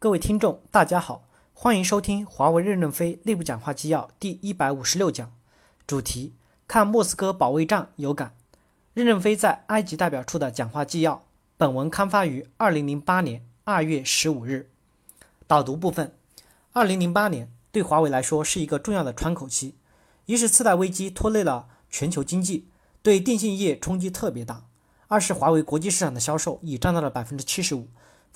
各位听众，大家好，欢迎收听华为任正非内部讲话纪要第一百五十六讲，主题：看莫斯科保卫战有感。任正非在埃及代表处的讲话纪要，本文刊发于二零零八年二月十五日。导读部分：二零零八年对华为来说是一个重要的窗口期，一是次贷危机拖累了全球经济，对电信业冲击特别大；二是华为国际市场的销售已占到了百分之七十五。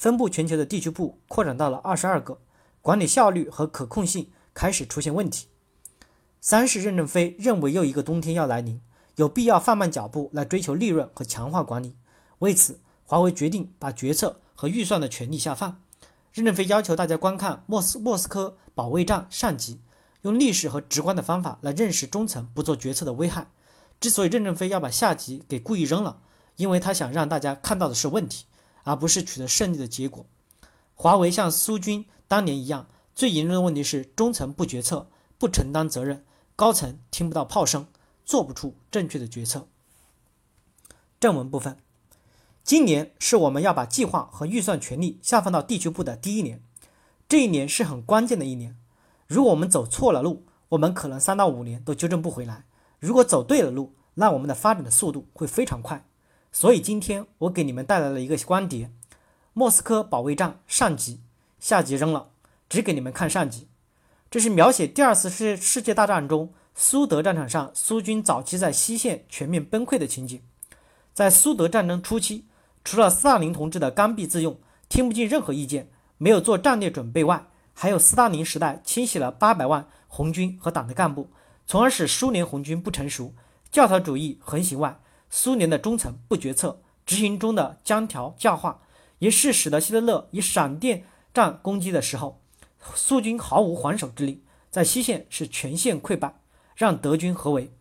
分布全球的地区部扩展到了二十二个，管理效率和可控性开始出现问题。三是任正非认为又一个冬天要来临，有必要放慢脚步来追求利润和强化管理。为此，华为决定把决策和预算的权力下放。任正非要求大家观看莫斯莫斯科保卫战上集，用历史和直观的方法来认识中层不做决策的危害。之所以任正非要把下集给故意扔了，因为他想让大家看到的是问题。而不是取得胜利的结果。华为像苏军当年一样，最严重的问题是中层不决策、不承担责任，高层听不到炮声，做不出正确的决策。正文部分，今年是我们要把计划和预算权力下放到地区部的第一年，这一年是很关键的一年。如果我们走错了路，我们可能三到五年都纠正不回来；如果走对了路，那我们的发展的速度会非常快。所以今天我给你们带来了一个光碟，《莫斯科保卫战上集》，下集扔了，只给你们看上集。这是描写第二次世世界大战中苏德战场上苏军早期在西线全面崩溃的情景。在苏德战争初期，除了斯大林同志的刚愎自用、听不进任何意见、没有做战略准备外，还有斯大林时代清洗了八百万红军和党的干部，从而使苏联红军不成熟、教条主义横行外。苏联的中层不决策，执行中的僵条教化，也是使得希特勒以闪电战攻击的时候，苏军毫无还手之力，在西线是全线溃败，让德军合围。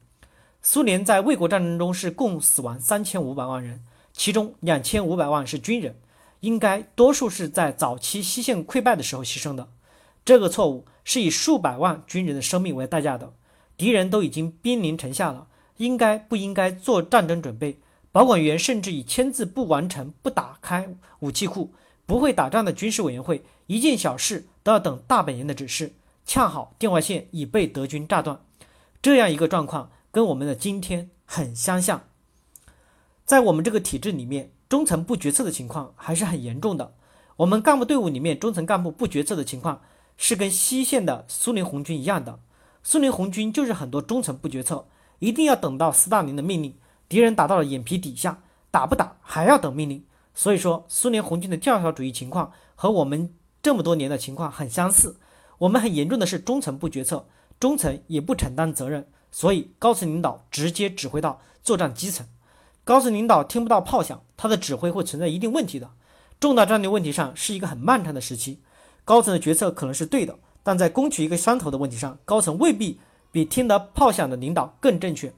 苏联在卫国战争中是共死亡三千五百万人，其中两千五百万是军人，应该多数是在早期西线溃败的时候牺牲的。这个错误是以数百万军人的生命为代价的，敌人都已经兵临城下了。应该不应该做战争准备？保管员甚至以签字不完成不打开武器库。不会打仗的军事委员会，一件小事都要等大本营的指示。恰好电话线已被德军炸断，这样一个状况跟我们的今天很相像。在我们这个体制里面，中层不决策的情况还是很严重的。我们干部队伍里面中层干部不决策的情况，是跟西线的苏联红军一样的。苏联红军就是很多中层不决策。一定要等到斯大林的命令，敌人打到了眼皮底下，打不打还要等命令。所以说，苏联红军的教条主义情况和我们这么多年的情况很相似。我们很严重的是中层不决策，中层也不承担责任，所以高层领导直接指挥到作战基层。高层领导听不到炮响，他的指挥会存在一定问题的。重大战略问题上是一个很漫长的时期，高层的决策可能是对的，但在攻取一个山头的问题上，高层未必。比听得炮响的领导更正确，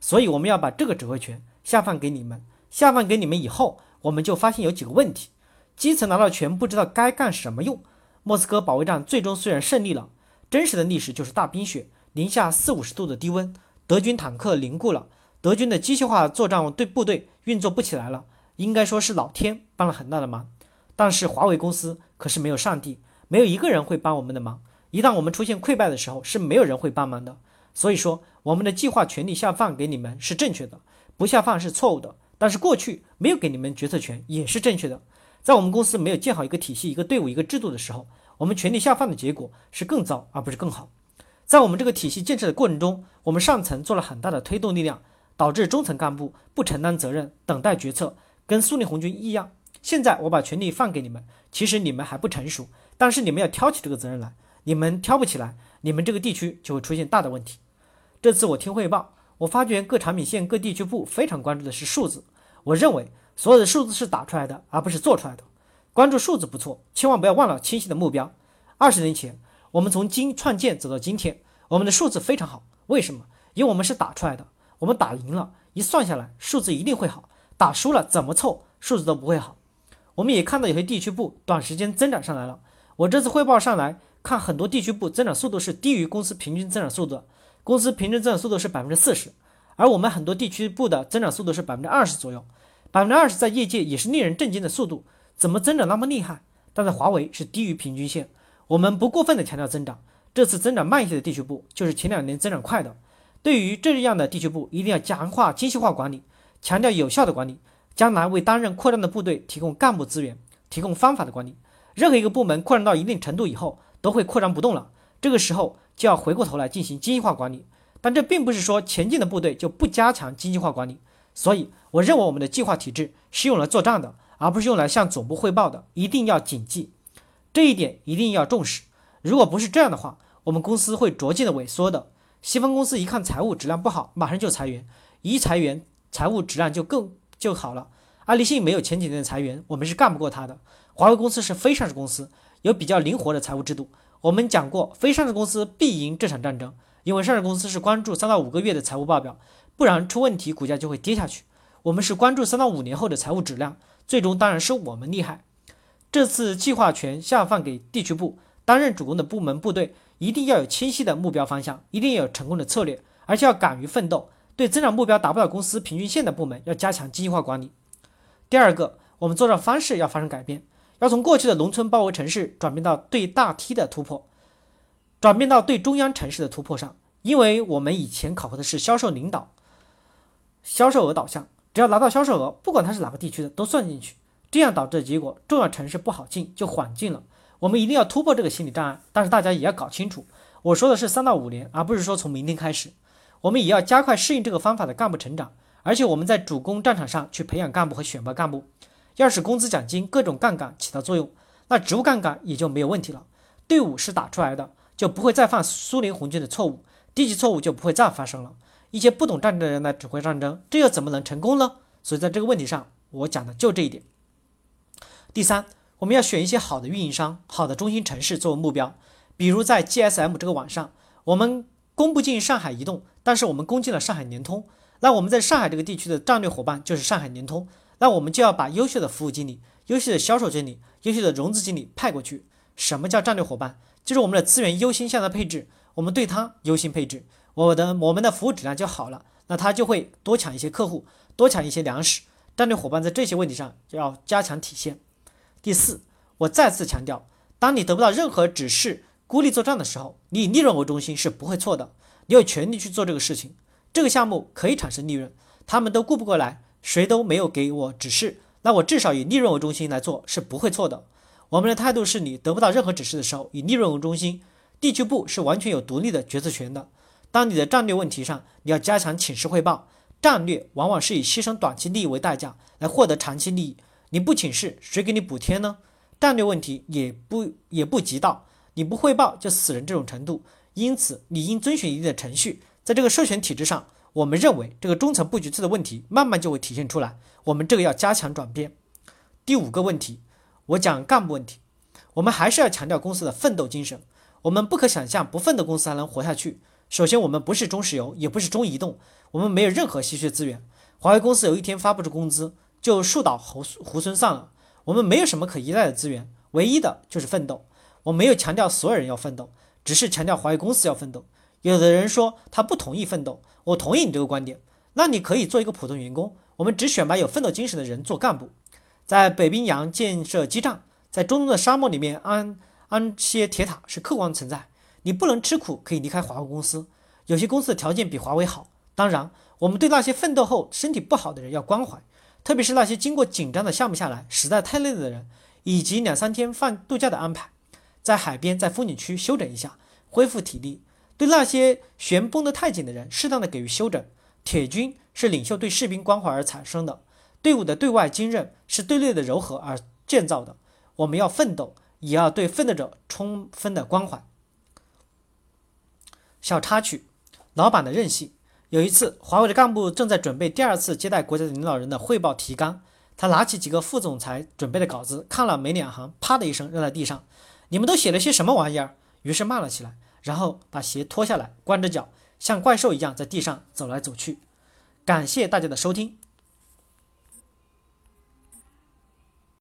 所以我们要把这个指挥权下放给你们。下放给你们以后，我们就发现有几个问题：基层拿到权不知道该干什么用。莫斯科保卫战最终虽然胜利了，真实的历史就是大冰雪，零下四五十度的低温，德军坦克凝固了，德军的机械化作战队部队运作不起来了。应该说是老天帮了很大的忙，但是华为公司可是没有上帝，没有一个人会帮我们的忙。一旦我们出现溃败的时候，是没有人会帮忙的。所以说，我们的计划权力下放给你们是正确的，不下放是错误的。但是过去没有给你们决策权也是正确的。在我们公司没有建好一个体系、一个队伍、一个制度的时候，我们权力下放的结果是更糟，而不是更好。在我们这个体系建设的过程中，我们上层做了很大的推动力量，导致中层干部不承担责任，等待决策，跟苏联红军一样。现在我把权力放给你们，其实你们还不成熟，但是你们要挑起这个责任来。你们挑不起来，你们这个地区就会出现大的问题。这次我听汇报，我发觉各产品线、各地区部非常关注的是数字。我认为所有的数字是打出来的，而不是做出来的。关注数字不错，千万不要忘了清晰的目标。二十年前，我们从今创建走到今天，我们的数字非常好。为什么？因为我们是打出来的。我们打赢了，一算下来，数字一定会好。打输了，怎么凑数字都不会好。我们也看到有些地区部短时间增长上来了。我这次汇报上来。看很多地区部增长速度是低于公司平均增长速度，公司平均增长速度是百分之四十，而我们很多地区部的增长速度是百分之二十左右，百分之二十在业界也是令人震惊的速度，怎么增长那么厉害？但在华为是低于平均线。我们不过分的强调增长，这次增长慢一些的地区部就是前两年增长快的。对于这样的地区部，一定要强化精细化管理，强调有效的管理，将来为担任扩张的部队提供干部资源，提供方法的管理。任何一个部门扩张到一定程度以后，都会扩张不动了，这个时候就要回过头来进行精细化管理。但这并不是说前进的部队就不加强精细化管理。所以，我认为我们的计划体制是用来作战的，而不是用来向总部汇报的，一定要谨记。这一点一定要重视。如果不是这样的话，我们公司会逐渐的萎缩的。西方公司一看财务质量不好，马上就裁员，一裁员，财务质量就更就好了。爱立信没有前几年的裁员，我们是干不过他的。华为公司是非上市公司，有比较灵活的财务制度。我们讲过，非上市公司必赢这场战争，因为上市公司是关注三到五个月的财务报表，不然出问题，股价就会跌下去。我们是关注三到五年后的财务质量，最终当然是我们厉害。这次计划权下放给地区部，担任主攻的部门部队一定要有清晰的目标方向，一定要有成功的策略，而且要敢于奋斗。对增长目标达不到公司平均线的部门，要加强精细化管理。第二个，我们作战方式要发生改变，要从过去的农村包围城市转变到对大梯的突破，转变到对中央城市的突破上。因为我们以前考核的是销售领导、销售额导向，只要拿到销售额，不管它是哪个地区的，都算进去。这样导致的结果，重要城市不好进，就缓进了。我们一定要突破这个心理障碍，但是大家也要搞清楚，我说的是三到五年，而不是说从明天开始。我们也要加快适应这个方法的干部成长，而且我们在主攻战场上去培养干部和选拔干部，要使工资奖金各种杠杆起到作用，那职务杠杆也就没有问题了。队伍是打出来的，就不会再犯苏联红军的错误，低级错误就不会再发生了。一些不懂战争的人来指挥战争，这又怎么能成功呢？所以在这个问题上，我讲的就这一点。第三，我们要选一些好的运营商、好的中心城市作为目标。比如在 GSM 这个网上，我们攻不进上海移动，但是我们攻进了上海联通。那我们在上海这个地区的战略伙伴就是上海联通。那我们就要把优秀的服务经理、优秀的销售经理、优秀的融资经理派过去。什么叫战略伙伴？就是我们的资源优先向他配置，我们对他优先配置，我的我们的服务质量就好了，那他就会多抢一些客户，多抢一些粮食。战略伙伴在这些问题上就要加强体现。第四，我再次强调，当你得不到任何指示，孤立作战的时候，你以利润为中心是不会错的。你有权利去做这个事情，这个项目可以产生利润，他们都顾不过来，谁都没有给我指示，那我至少以利润为中心来做是不会错的。我们的态度是你得不到任何指示的时候，以利润为中心，地区部是完全有独立的决策权的。当你的战略问题上，你要加强请示汇报。战略往往是以牺牲短期利益为代价来获得长期利益。你不请示，谁给你补贴呢？战略问题也不也不急到你不汇报就死人这种程度。因此，你应遵循一定的程序。在这个授权体制上，我们认为这个中层布局次的问题慢慢就会体现出来。我们这个要加强转变。第五个问题，我讲干部问题。我们还是要强调公司的奋斗精神。我们不可想象不奋斗公司还能活下去。首先，我们不是中石油，也不是中移动，我们没有任何稀缺资源。华为公司有一天发不出工资。就树倒猢猢狲散了。我们没有什么可依赖的资源，唯一的就是奋斗。我没有强调所有人要奋斗，只是强调华为公司要奋斗。有的人说他不同意奋斗，我同意你这个观点。那你可以做一个普通员工。我们只选拔有奋斗精神的人做干部，在北冰洋建设基站，在中东的沙漠里面安安些铁塔是客观存在。你不能吃苦，可以离开华为公司。有些公司的条件比华为好。当然，我们对那些奋斗后身体不好的人要关怀。特别是那些经过紧张的项目下来实在太累了的人，以及两三天放度假的安排，在海边、在风景区休整一下，恢复体力。对那些弦绷得太紧的人，适当的给予休整。铁军是领袖对士兵关怀而产生的，队伍的对外坚韧是对内的柔和而建造的。我们要奋斗，也要对奋斗者充分的关怀。小插曲，老板的任性。有一次，华为的干部正在准备第二次接待国家领导人的汇报提纲，他拿起几个副总裁准备的稿子，看了没两行，啪的一声扔在地上。你们都写了些什么玩意儿？于是骂了起来，然后把鞋脱下来，光着脚，像怪兽一样在地上走来走去。感谢大家的收听。